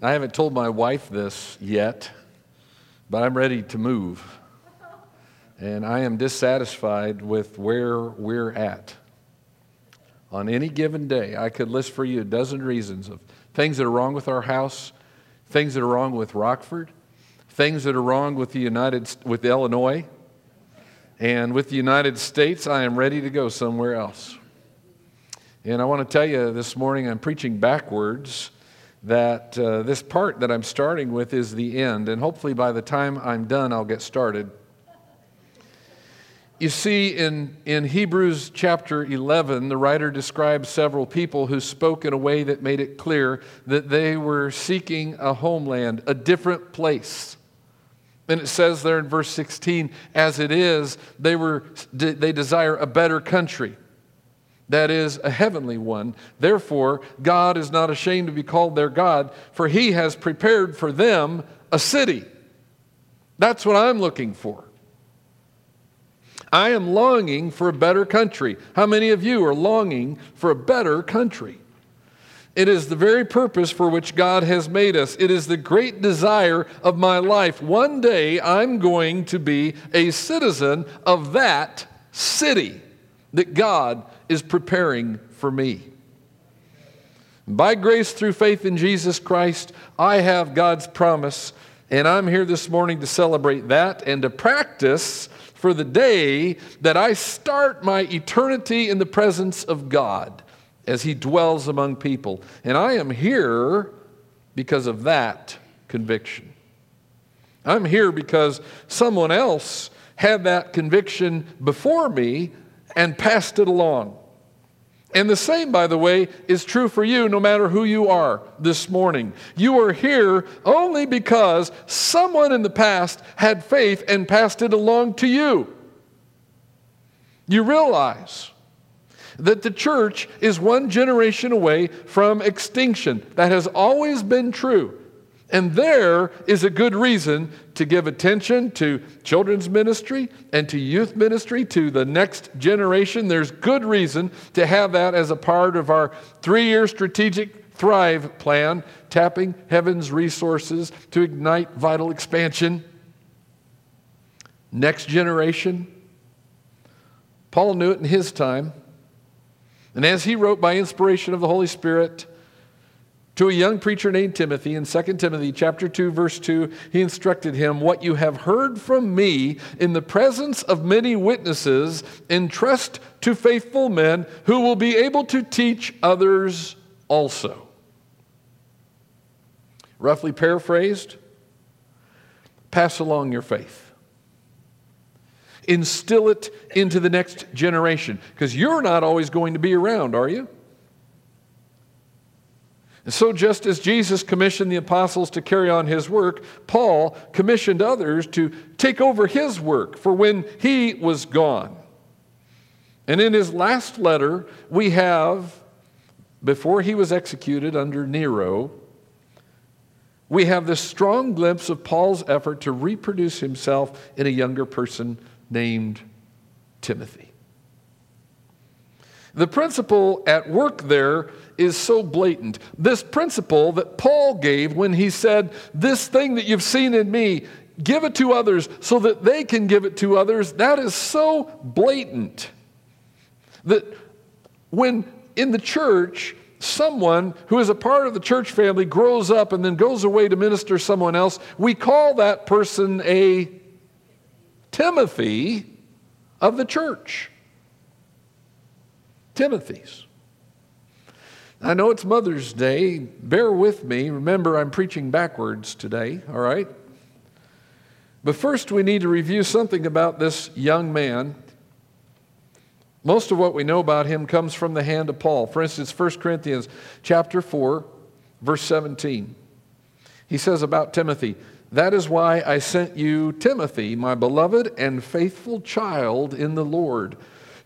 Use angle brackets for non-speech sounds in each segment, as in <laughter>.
I haven't told my wife this yet, but I'm ready to move. And I am dissatisfied with where we're at. On any given day, I could list for you a dozen reasons of things that are wrong with our house, things that are wrong with Rockford, things that are wrong with the United with Illinois, and with the United States. I am ready to go somewhere else. And I want to tell you this morning, I'm preaching backwards that uh, this part that I'm starting with is the end, and hopefully by the time I'm done, I'll get started. You see, in, in Hebrews chapter 11, the writer describes several people who spoke in a way that made it clear that they were seeking a homeland, a different place. And it says there in verse 16, as it is, they, were, they desire a better country that is a heavenly one. Therefore, God is not ashamed to be called their God, for he has prepared for them a city. That's what I'm looking for. I am longing for a better country. How many of you are longing for a better country? It is the very purpose for which God has made us. It is the great desire of my life. One day I'm going to be a citizen of that city that God is preparing for me. By grace through faith in Jesus Christ, I have God's promise, and I'm here this morning to celebrate that and to practice for the day that I start my eternity in the presence of God as He dwells among people. And I am here because of that conviction. I'm here because someone else had that conviction before me and passed it along. And the same, by the way, is true for you no matter who you are this morning. You are here only because someone in the past had faith and passed it along to you. You realize that the church is one generation away from extinction. That has always been true. And there is a good reason to give attention to children's ministry and to youth ministry to the next generation. There's good reason to have that as a part of our three year strategic Thrive plan, tapping heaven's resources to ignite vital expansion. Next generation. Paul knew it in his time. And as he wrote by inspiration of the Holy Spirit, to a young preacher named Timothy. In 2 Timothy chapter 2 verse 2 he instructed him what you have heard from me in the presence of many witnesses entrust to faithful men who will be able to teach others also. Roughly paraphrased pass along your faith. Instill it into the next generation. Because you're not always going to be around are you and so, just as Jesus commissioned the apostles to carry on his work, Paul commissioned others to take over his work for when he was gone. And in his last letter, we have, before he was executed under Nero, we have this strong glimpse of Paul's effort to reproduce himself in a younger person named Timothy. The principle at work there is so blatant. This principle that Paul gave when he said, This thing that you've seen in me, give it to others so that they can give it to others, that is so blatant that when in the church, someone who is a part of the church family grows up and then goes away to minister someone else, we call that person a Timothy of the church. Timothy's. I know it's Mother's Day. Bear with me. Remember, I'm preaching backwards today, all right? But first, we need to review something about this young man. Most of what we know about him comes from the hand of Paul. For instance, 1 Corinthians chapter 4, verse 17. He says about Timothy, That is why I sent you Timothy, my beloved and faithful child in the Lord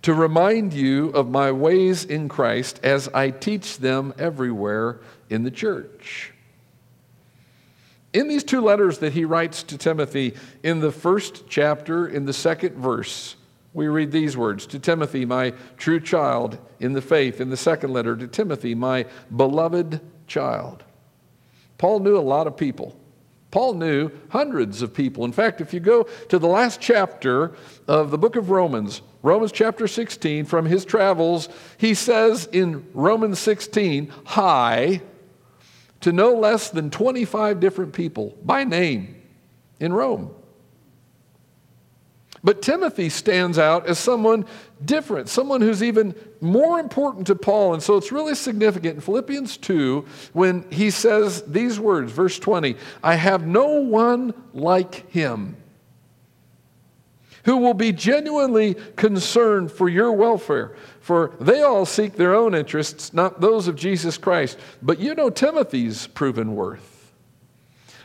to remind you of my ways in Christ as I teach them everywhere in the church. In these two letters that he writes to Timothy, in the first chapter, in the second verse, we read these words To Timothy, my true child in the faith. In the second letter, to Timothy, my beloved child. Paul knew a lot of people. Paul knew hundreds of people. In fact, if you go to the last chapter of the book of Romans, Romans chapter 16, from his travels, he says in Romans 16, hi, to no less than 25 different people by name in Rome. But Timothy stands out as someone different, someone who's even more important to Paul. And so it's really significant in Philippians 2 when he says these words, verse 20 I have no one like him who will be genuinely concerned for your welfare. For they all seek their own interests, not those of Jesus Christ. But you know Timothy's proven worth.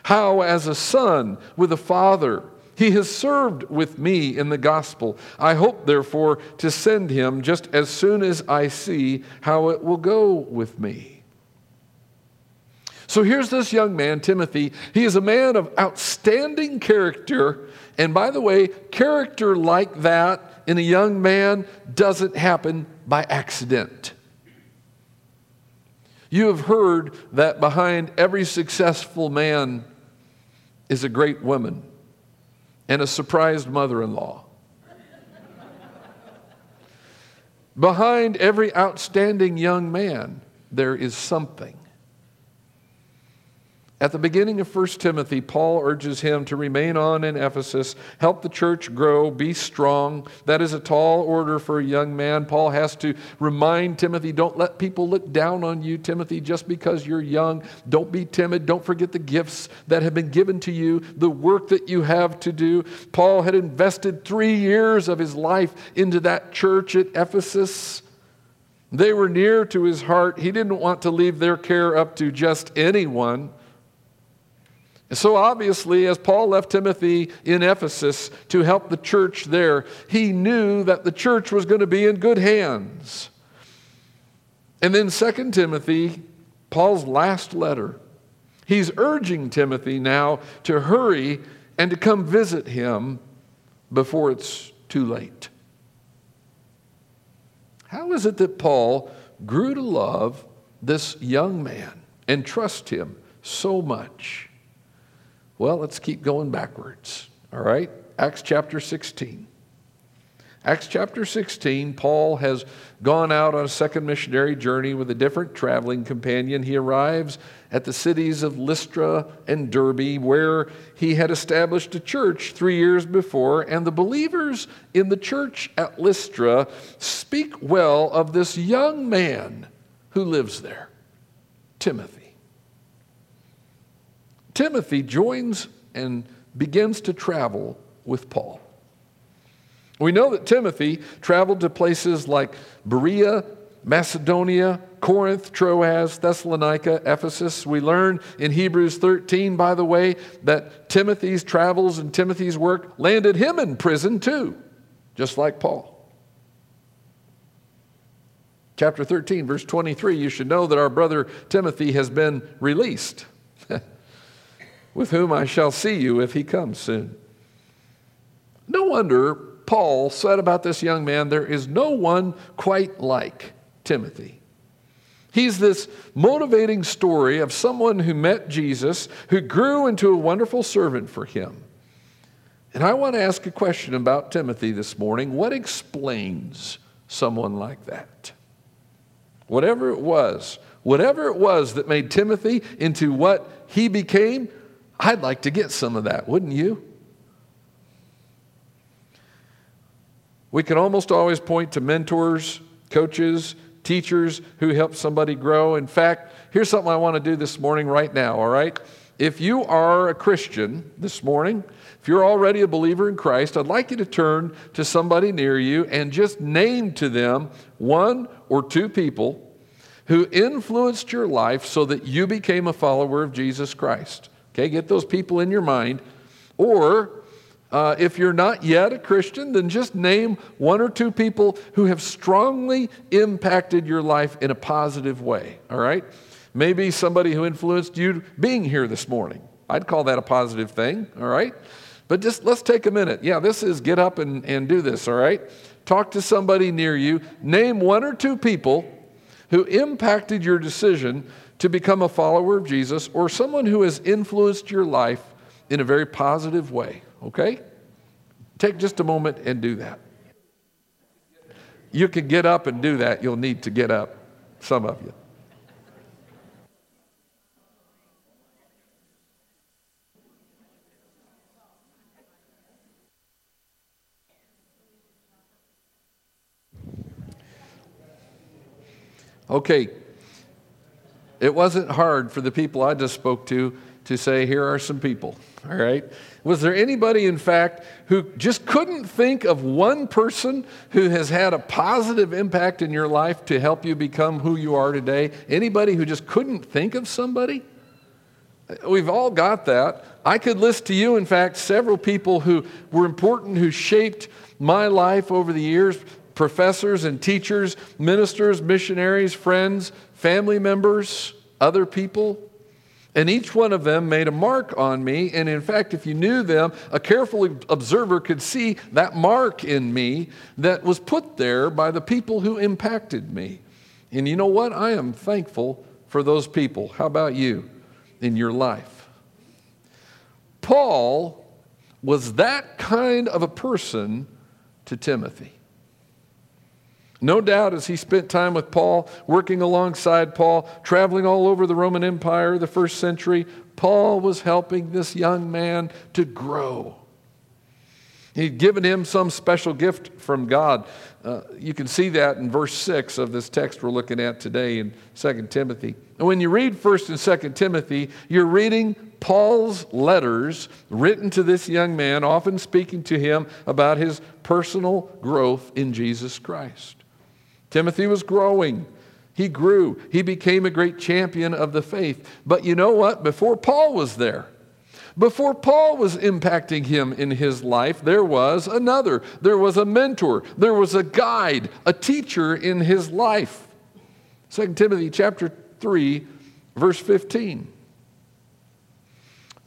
How, as a son with a father, he has served with me in the gospel. I hope, therefore, to send him just as soon as I see how it will go with me. So here's this young man, Timothy. He is a man of outstanding character. And by the way, character like that in a young man doesn't happen by accident. You have heard that behind every successful man is a great woman and a surprised mother in law. Behind every outstanding young man, there is something. At the beginning of 1 Timothy, Paul urges him to remain on in Ephesus, help the church grow, be strong. That is a tall order for a young man. Paul has to remind Timothy don't let people look down on you, Timothy, just because you're young. Don't be timid. Don't forget the gifts that have been given to you, the work that you have to do. Paul had invested three years of his life into that church at Ephesus. They were near to his heart. He didn't want to leave their care up to just anyone. And so, obviously, as Paul left Timothy in Ephesus to help the church there, he knew that the church was going to be in good hands. And then, 2 Timothy, Paul's last letter, he's urging Timothy now to hurry and to come visit him before it's too late. How is it that Paul grew to love this young man and trust him so much? Well, let's keep going backwards. All right? Acts chapter 16. Acts chapter 16, Paul has gone out on a second missionary journey with a different traveling companion. He arrives at the cities of Lystra and Derbe, where he had established a church three years before, and the believers in the church at Lystra speak well of this young man who lives there, Timothy. Timothy joins and begins to travel with Paul. We know that Timothy traveled to places like Berea, Macedonia, Corinth, Troas, Thessalonica, Ephesus. We learn in Hebrews 13, by the way, that Timothy's travels and Timothy's work landed him in prison too, just like Paul. Chapter 13, verse 23, you should know that our brother Timothy has been released <laughs> with whom I shall see you if he comes soon. No wonder Paul said about this young man, There is no one quite like Timothy. He's this motivating story of someone who met Jesus, who grew into a wonderful servant for him. And I want to ask a question about Timothy this morning. What explains someone like that? Whatever it was, whatever it was that made Timothy into what he became, I'd like to get some of that, wouldn't you? We can almost always point to mentors, coaches, teachers who help somebody grow. In fact, here's something I want to do this morning, right now, all right? If you are a Christian this morning, if you're already a believer in Christ, I'd like you to turn to somebody near you and just name to them one or two people who influenced your life so that you became a follower of Jesus Christ. Okay, get those people in your mind. Or uh, if you're not yet a Christian, then just name one or two people who have strongly impacted your life in a positive way. All right? Maybe somebody who influenced you being here this morning. I'd call that a positive thing. All right? But just let's take a minute. Yeah, this is get up and, and do this. All right? Talk to somebody near you. Name one or two people who impacted your decision to become a follower of Jesus or someone who has influenced your life in a very positive way, okay? Take just a moment and do that. You can get up and do that. You'll need to get up, some of you. Okay, it wasn't hard for the people I just spoke to to say, here are some people, all right? Was there anybody, in fact, who just couldn't think of one person who has had a positive impact in your life to help you become who you are today? Anybody who just couldn't think of somebody? We've all got that. I could list to you, in fact, several people who were important, who shaped my life over the years professors and teachers, ministers, missionaries, friends, family members, other people. And each one of them made a mark on me. And in fact, if you knew them, a careful observer could see that mark in me that was put there by the people who impacted me. And you know what? I am thankful for those people. How about you in your life? Paul was that kind of a person to Timothy. No doubt, as he spent time with Paul, working alongside Paul, traveling all over the Roman Empire, the first century, Paul was helping this young man to grow. He'd given him some special gift from God. Uh, you can see that in verse 6 of this text we're looking at today in 2 Timothy. And when you read 1st and 2nd Timothy, you're reading Paul's letters written to this young man, often speaking to him about his personal growth in Jesus Christ. Timothy was growing. He grew. He became a great champion of the faith. But you know what? Before Paul was there, before Paul was impacting him in his life, there was another. There was a mentor. There was a guide, a teacher in his life. 2 Timothy chapter 3, verse 15.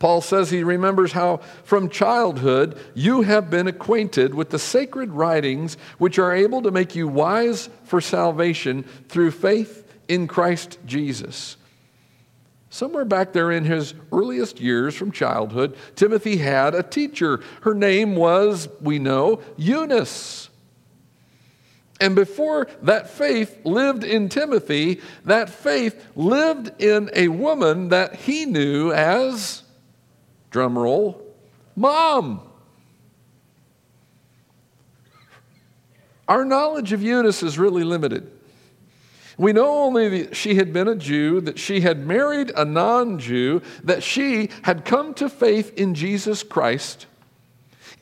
Paul says he remembers how from childhood you have been acquainted with the sacred writings which are able to make you wise for salvation through faith in Christ Jesus. Somewhere back there in his earliest years from childhood, Timothy had a teacher. Her name was, we know, Eunice. And before that faith lived in Timothy, that faith lived in a woman that he knew as Drum roll. Mom. Our knowledge of Eunice is really limited. We know only that she had been a Jew, that she had married a non Jew, that she had come to faith in Jesus Christ,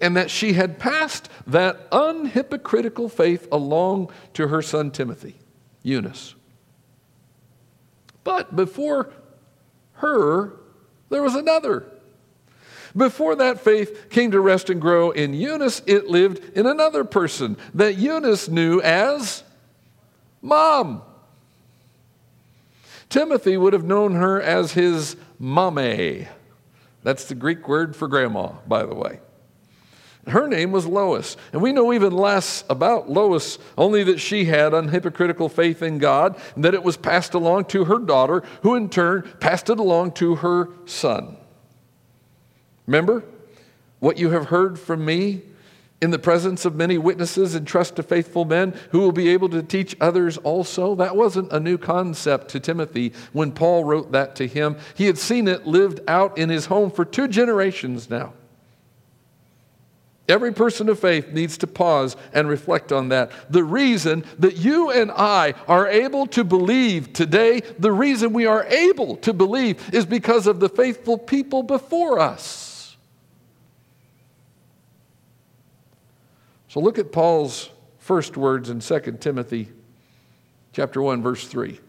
and that she had passed that unhypocritical faith along to her son Timothy, Eunice. But before her, there was another. Before that faith came to rest and grow in Eunice, it lived in another person that Eunice knew as mom. Timothy would have known her as his mame. That's the Greek word for grandma, by the way. Her name was Lois. And we know even less about Lois, only that she had unhypocritical faith in God, and that it was passed along to her daughter, who in turn passed it along to her son. Remember what you have heard from me in the presence of many witnesses and trust to faithful men who will be able to teach others also. That wasn't a new concept to Timothy when Paul wrote that to him. He had seen it lived out in his home for two generations now. Every person of faith needs to pause and reflect on that. The reason that you and I are able to believe today, the reason we are able to believe is because of the faithful people before us. So look at Paul's first words in 2 Timothy chapter 1 verse 3.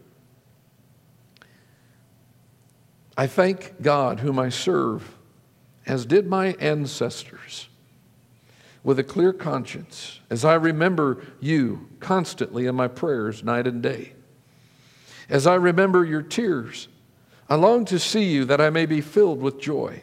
I thank God whom I serve as did my ancestors with a clear conscience as I remember you constantly in my prayers night and day. As I remember your tears, I long to see you that I may be filled with joy.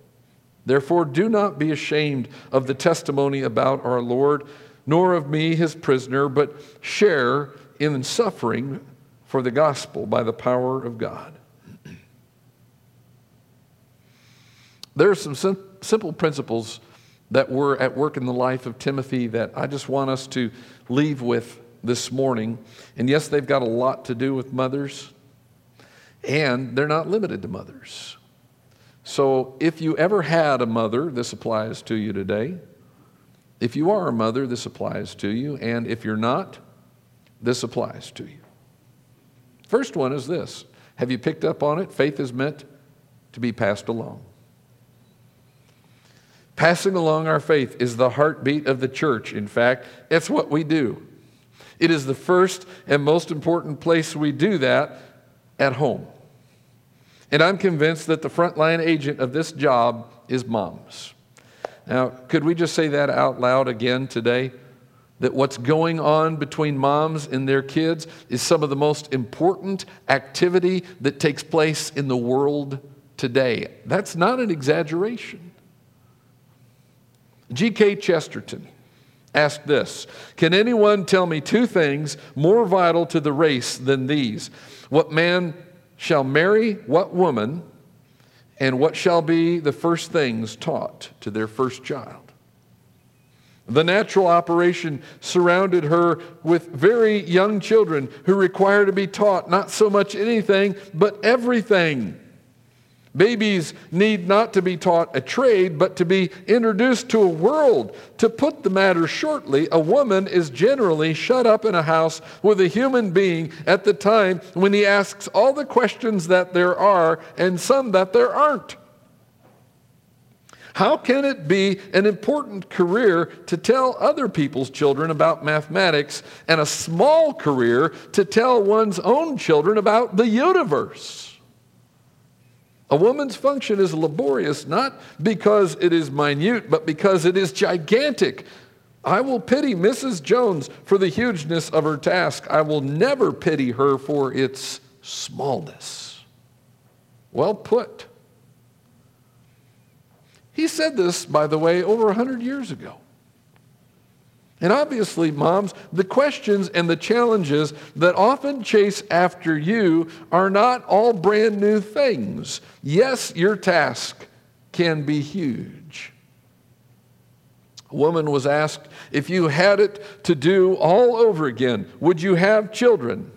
Therefore, do not be ashamed of the testimony about our Lord, nor of me, his prisoner, but share in suffering for the gospel by the power of God. There are some sim- simple principles that were at work in the life of Timothy that I just want us to leave with this morning. And yes, they've got a lot to do with mothers, and they're not limited to mothers. So if you ever had a mother, this applies to you today. If you are a mother, this applies to you. And if you're not, this applies to you. First one is this Have you picked up on it? Faith is meant to be passed along. Passing along our faith is the heartbeat of the church. In fact, it's what we do. It is the first and most important place we do that at home. And I'm convinced that the frontline agent of this job is moms. Now, could we just say that out loud again today? That what's going on between moms and their kids is some of the most important activity that takes place in the world today. That's not an exaggeration. G.K. Chesterton asked this Can anyone tell me two things more vital to the race than these? What man shall marry what woman, and what shall be the first things taught to their first child? The natural operation surrounded her with very young children who require to be taught not so much anything, but everything. Babies need not to be taught a trade, but to be introduced to a world. To put the matter shortly, a woman is generally shut up in a house with a human being at the time when he asks all the questions that there are and some that there aren't. How can it be an important career to tell other people's children about mathematics and a small career to tell one's own children about the universe? A woman's function is laborious not because it is minute, but because it is gigantic. I will pity Mrs. Jones for the hugeness of her task. I will never pity her for its smallness. Well put. He said this, by the way, over 100 years ago. And obviously, moms, the questions and the challenges that often chase after you are not all brand new things. Yes, your task can be huge. A woman was asked, if you had it to do all over again, would you have children?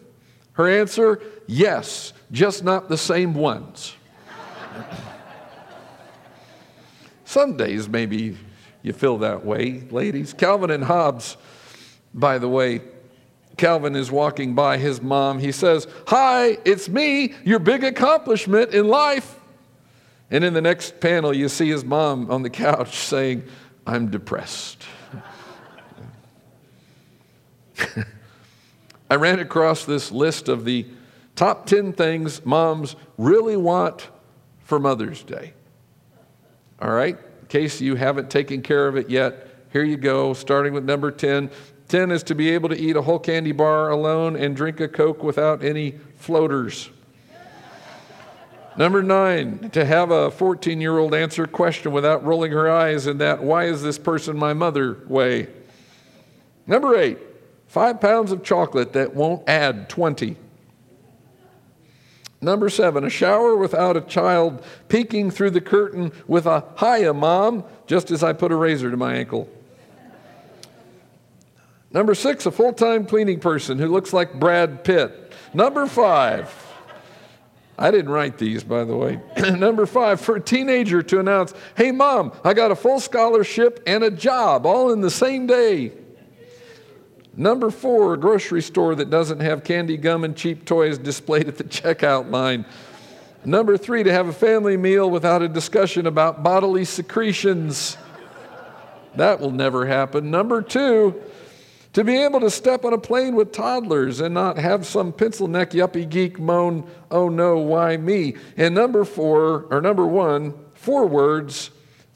Her answer, yes, just not the same ones. <laughs> Some days, maybe you feel that way, ladies. Calvin and Hobbes, by the way, Calvin is walking by his mom. He says, Hi, it's me, your big accomplishment in life. And in the next panel, you see his mom on the couch saying, I'm depressed. <laughs> I ran across this list of the top 10 things moms really want for Mother's Day. All right? Case you haven't taken care of it yet, here you go, starting with number 10. 10 is to be able to eat a whole candy bar alone and drink a Coke without any floaters. Number nine, to have a 14 year old answer a question without rolling her eyes in that, why is this person my mother way? Number eight, five pounds of chocolate that won't add 20. Number seven, a shower without a child peeking through the curtain with a hiya, mom, just as I put a razor to my ankle. Number six, a full time cleaning person who looks like Brad Pitt. Number five, I didn't write these, by the way. <clears throat> Number five, for a teenager to announce, hey, mom, I got a full scholarship and a job all in the same day. Number four, a grocery store that doesn't have candy, gum, and cheap toys displayed at the <laughs> checkout line. Number three, to have a family meal without a discussion about bodily secretions. That will never happen. Number two, To be able to step on a plane with toddlers and not have some pencil neck yuppie geek moan, oh no, why me? And number four, or number one, four words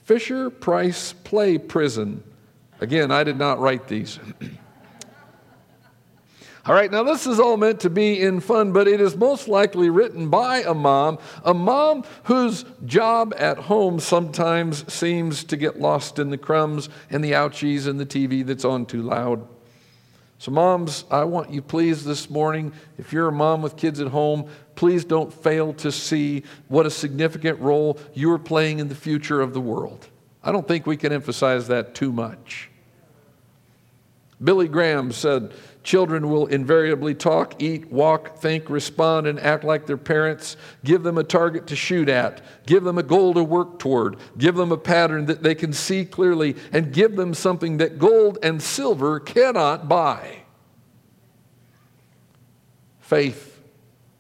Fisher Price Play Prison. Again, I did not write these. <clears throat> All right, now this is all meant to be in fun, but it is most likely written by a mom, a mom whose job at home sometimes seems to get lost in the crumbs and the ouchies and the TV that's on too loud. So, moms, I want you please this morning, if you're a mom with kids at home, please don't fail to see what a significant role you're playing in the future of the world. I don't think we can emphasize that too much. Billy Graham said, Children will invariably talk, eat, walk, think, respond, and act like their parents. Give them a target to shoot at. Give them a goal to work toward. Give them a pattern that they can see clearly, and give them something that gold and silver cannot buy. Faith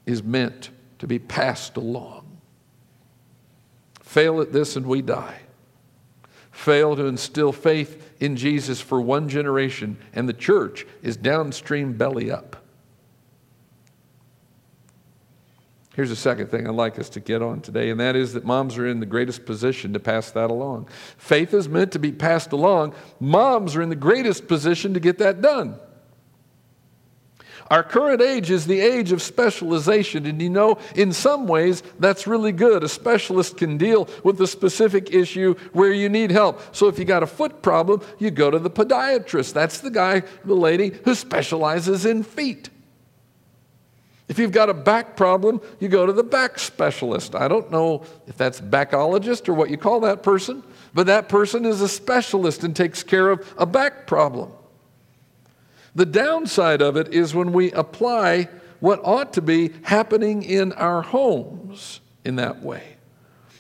is meant to be passed along. Fail at this and we die. Fail to instill faith in Jesus for one generation, and the church is downstream belly up. Here's the second thing I'd like us to get on today, and that is that moms are in the greatest position to pass that along. Faith is meant to be passed along. Moms are in the greatest position to get that done. Our current age is the age of specialization, and you know, in some ways, that's really good. A specialist can deal with a specific issue where you need help. So if you got a foot problem, you go to the podiatrist. That's the guy, the lady who specializes in feet. If you've got a back problem, you go to the back specialist. I don't know if that's backologist or what you call that person, but that person is a specialist and takes care of a back problem. The downside of it is when we apply what ought to be happening in our homes in that way.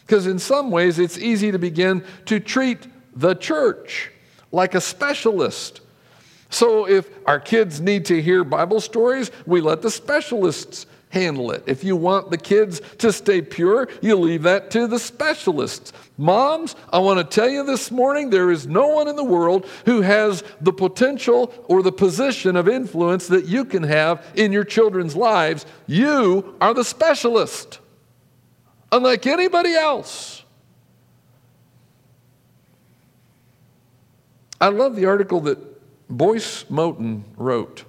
Because in some ways, it's easy to begin to treat the church like a specialist. So if our kids need to hear Bible stories, we let the specialists handle it. If you want the kids to stay pure, you leave that to the specialists. Moms, I want to tell you this morning there is no one in the world who has the potential or the position of influence that you can have in your children's lives. You are the specialist, unlike anybody else. I love the article that Boyce Moten wrote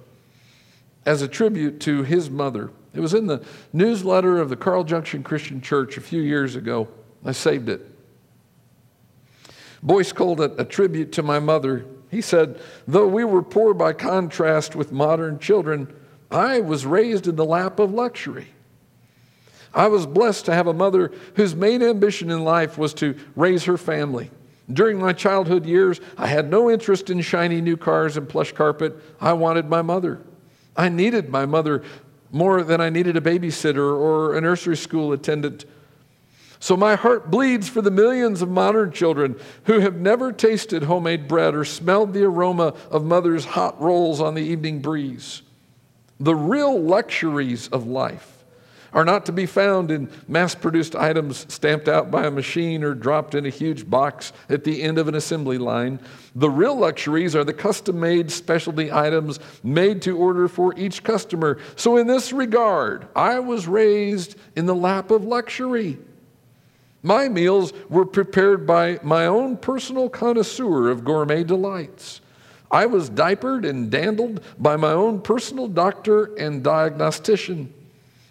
as a tribute to his mother. It was in the newsletter of the Carl Junction Christian Church a few years ago. I saved it. Boyce called it a tribute to my mother. He said, Though we were poor by contrast with modern children, I was raised in the lap of luxury. I was blessed to have a mother whose main ambition in life was to raise her family. During my childhood years, I had no interest in shiny new cars and plush carpet. I wanted my mother. I needed my mother more than I needed a babysitter or a nursery school attendant. So my heart bleeds for the millions of modern children who have never tasted homemade bread or smelled the aroma of mother's hot rolls on the evening breeze. The real luxuries of life are not to be found in mass produced items stamped out by a machine or dropped in a huge box at the end of an assembly line. The real luxuries are the custom made specialty items made to order for each customer. So, in this regard, I was raised in the lap of luxury. My meals were prepared by my own personal connoisseur of gourmet delights. I was diapered and dandled by my own personal doctor and diagnostician.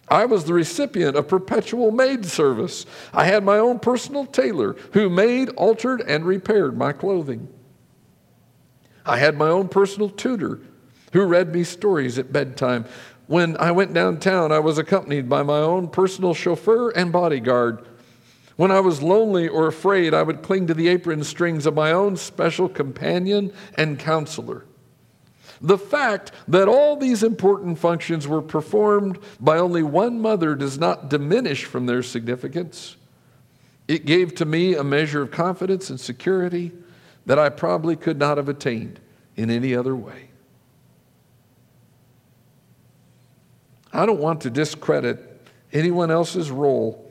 I was the recipient of perpetual maid service. I had my own personal tailor who made, altered, and repaired my clothing. I had my own personal tutor who read me stories at bedtime. When I went downtown, I was accompanied by my own personal chauffeur and bodyguard. When I was lonely or afraid, I would cling to the apron strings of my own special companion and counselor. The fact that all these important functions were performed by only one mother does not diminish from their significance. It gave to me a measure of confidence and security that I probably could not have attained in any other way. I don't want to discredit anyone else's role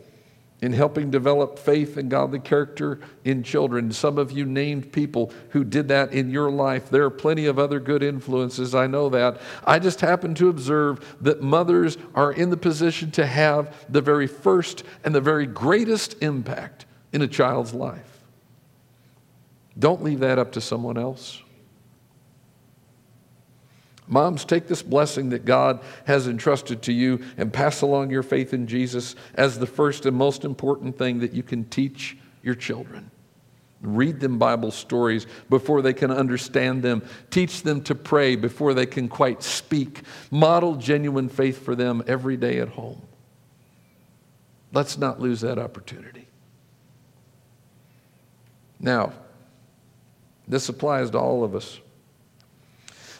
in helping develop faith and godly character in children. Some of you named people who did that in your life. There are plenty of other good influences, I know that. I just happen to observe that mothers are in the position to have the very first and the very greatest impact in a child's life. Don't leave that up to someone else. Moms, take this blessing that God has entrusted to you and pass along your faith in Jesus as the first and most important thing that you can teach your children. Read them Bible stories before they can understand them. Teach them to pray before they can quite speak. Model genuine faith for them every day at home. Let's not lose that opportunity. Now, this applies to all of us.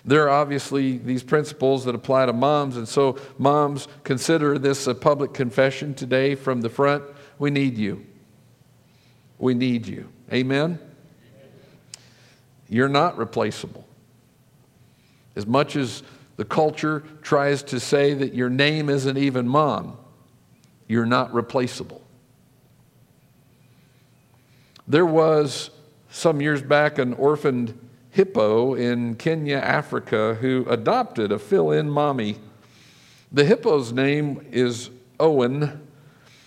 There are obviously these principles that apply to moms, and so moms consider this a public confession today from the front. We need you. We need you. Amen? You're not replaceable. As much as the culture tries to say that your name isn't even mom, you're not replaceable. There was some years back an orphaned hippo in Kenya, Africa, who adopted a fill in mommy. The hippo's name is Owen.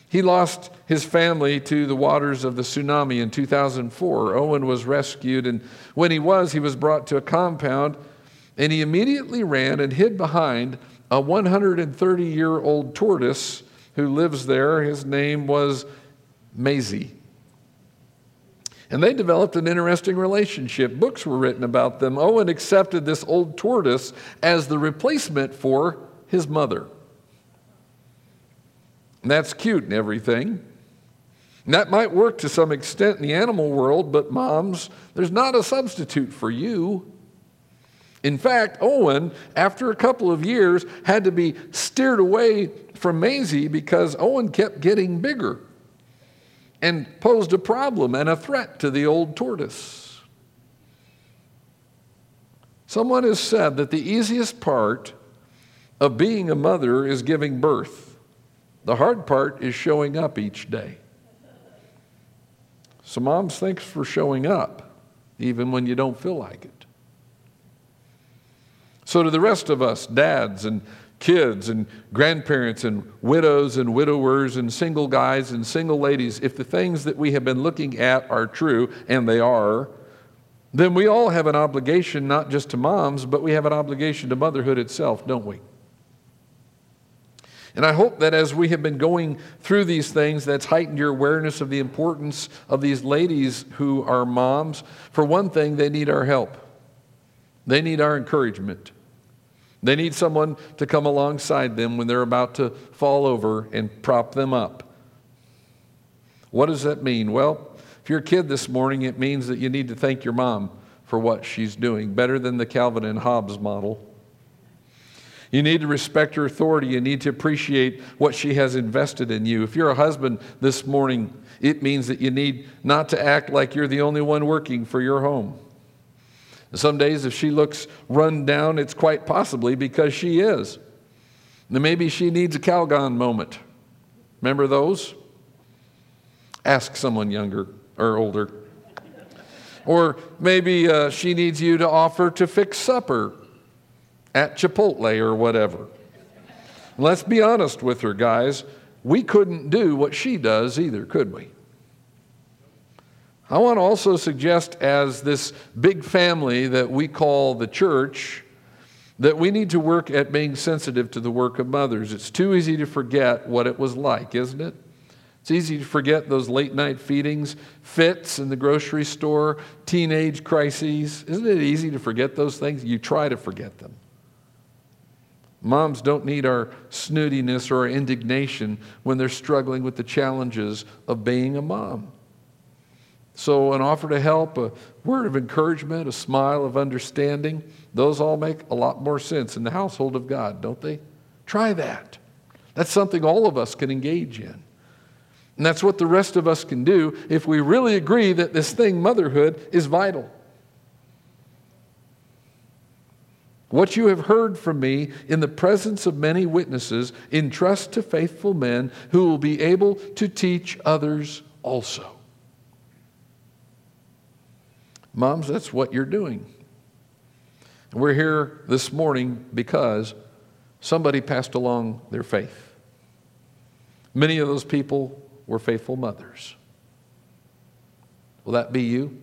He lost his family to the waters of the tsunami in 2004. Owen was rescued, and when he was, he was brought to a compound, and he immediately ran and hid behind a 130 year old tortoise who lives there. His name was Mzee. And they developed an interesting relationship. Books were written about them. Owen accepted this old tortoise as the replacement for his mother. And that's cute and everything. And that might work to some extent in the animal world, but moms, there's not a substitute for you. In fact, Owen, after a couple of years, had to be steered away from Mzee because Owen kept getting bigger and posed a problem and a threat to the old tortoise. Someone has said that the easiest part of being a mother is giving birth. The hard part is showing up each day. So, moms, thanks for showing up, even when you don't feel like it. So, to the rest of us, dads and kids and grandparents and widows and widowers and single guys and single ladies, if the things that we have been looking at are true, and they are, then we all have an obligation not just to moms, but we have an obligation to motherhood itself, don't we? And I hope that as we have been going through these things, that's heightened your awareness of the importance of these ladies who are moms. For one thing, they need our help, they need our encouragement. They need someone to come alongside them when they're about to fall over and prop them up. What does that mean? Well, if you're a kid this morning, it means that you need to thank your mom for what she's doing, better than the Calvin and Hobbes model. You need to respect her authority. You need to appreciate what she has invested in you. If you're a husband this morning, it means that you need not to act like you're the only one working for your home. Some days, if she looks run down, it's quite possibly because she is. Then maybe she needs a Calgon moment. Remember those? Ask someone younger or older. Or maybe uh, she needs you to offer to fix supper at Chipotle or whatever. Let's be honest with her, guys. We couldn't do what she does either, could we? I want to also suggest, as this big family that we call the church, that we need to work at being sensitive to the work of mothers. It's too easy to forget what it was like, isn't it? It's easy to forget those late night feedings, fits in the grocery store, teenage crises. Isn't it easy to forget those things? You try to forget them. Moms don't need our snootiness or our indignation when they're struggling with the challenges of being a mom. So, an offer to help, a word of encouragement, a smile of understanding, those all make a lot more sense in the household of God, don't they? Try that. That's something all of us can engage in. And that's what the rest of us can do if we really agree that this thing, motherhood, is vital. What you have heard from me in the presence of many witnesses, entrust to faithful men who will be able to teach others also. Moms, that's what you're doing. We're here this morning because somebody passed along their faith. Many of those people were faithful mothers. Will that be you?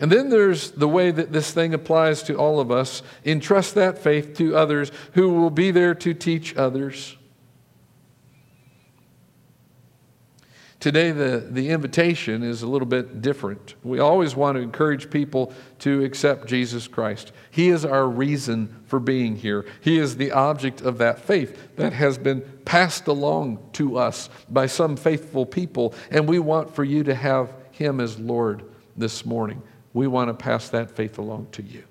And then there's the way that this thing applies to all of us. Entrust that faith to others who will be there to teach others. Today, the, the invitation is a little bit different. We always want to encourage people to accept Jesus Christ. He is our reason for being here. He is the object of that faith that has been passed along to us by some faithful people, and we want for you to have Him as Lord this morning. We want to pass that faith along to you.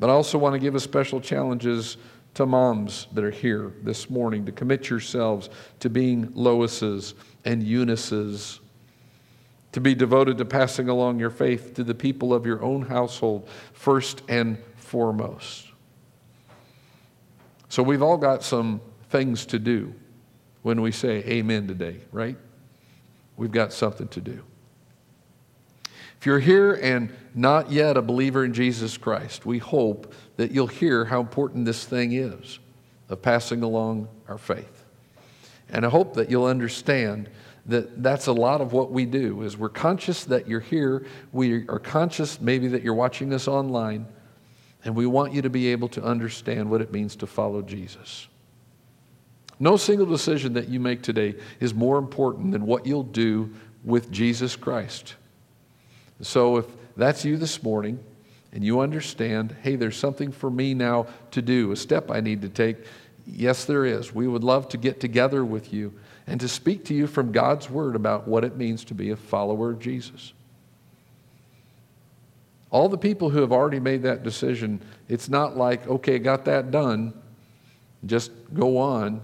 But I also want to give a special challenges to moms that are here this morning to commit yourselves to being Loises and Eunices, to be devoted to passing along your faith to the people of your own household first and foremost. So we've all got some things to do when we say amen today, right? We've got something to do. If you're here and not yet a believer in Jesus Christ, we hope that you'll hear how important this thing is of passing along our faith. And I hope that you'll understand that that's a lot of what we do is we're conscious that you're here we are conscious maybe that you're watching this online and we want you to be able to understand what it means to follow jesus no single decision that you make today is more important than what you'll do with jesus christ so if that's you this morning and you understand, hey, there's something for me now to do, a step I need to take, yes, there is. We would love to get together with you and to speak to you from God's Word about what it means to be a follower of Jesus. All the people who have already made that decision, it's not like, okay, got that done, just go on.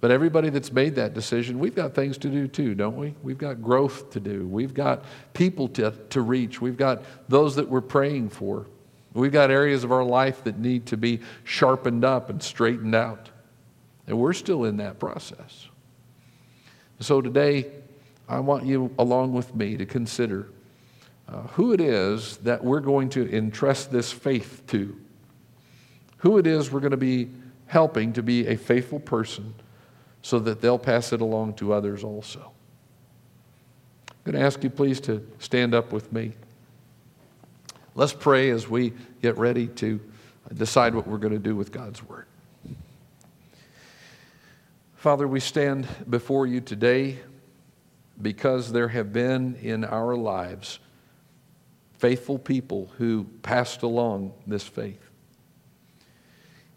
But everybody that's made that decision, we've got things to do too, don't we? We've got growth to do. We've got people to, to reach. We've got those that we're praying for. We've got areas of our life that need to be sharpened up and straightened out. And we're still in that process. So today, I want you, along with me, to consider uh, who it is that we're going to entrust this faith to. Who it is we're going to be helping to be a faithful person so that they'll pass it along to others also. I'm going to ask you, please, to stand up with me. Let's pray as we get ready to decide what we're going to do with God's Word. Father, we stand before you today because there have been in our lives faithful people who passed along this faith.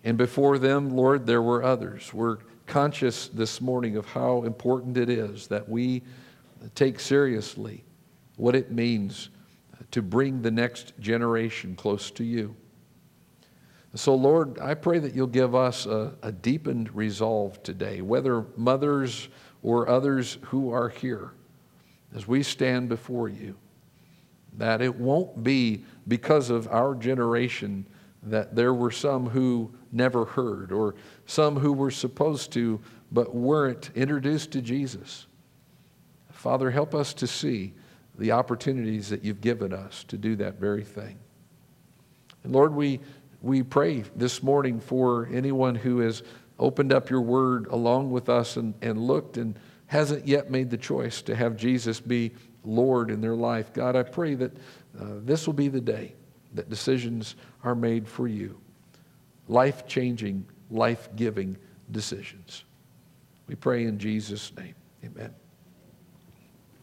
And before them, Lord, there were others. We're conscious this morning of how important it is that we take seriously what it means to bring the next generation close to you. So, Lord, I pray that you'll give us a, a, deepened resolve today, whether mothers or others who are here, as we stand before you, that it won't be because of our generation that there were some who never heard, or some who were supposed to but weren't introduced to Jesus. Father, help us to see the opportunities that you've given us to do that very thing. And Lord, we, we pray this morning for anyone who has opened up your word along with us and, and looked and hasn't yet made the choice to have Jesus be Lord in their life. God, I pray that uh, this will be the day that decisions are made for you life changing, life giving decisions. We pray in Jesus' name. Amen.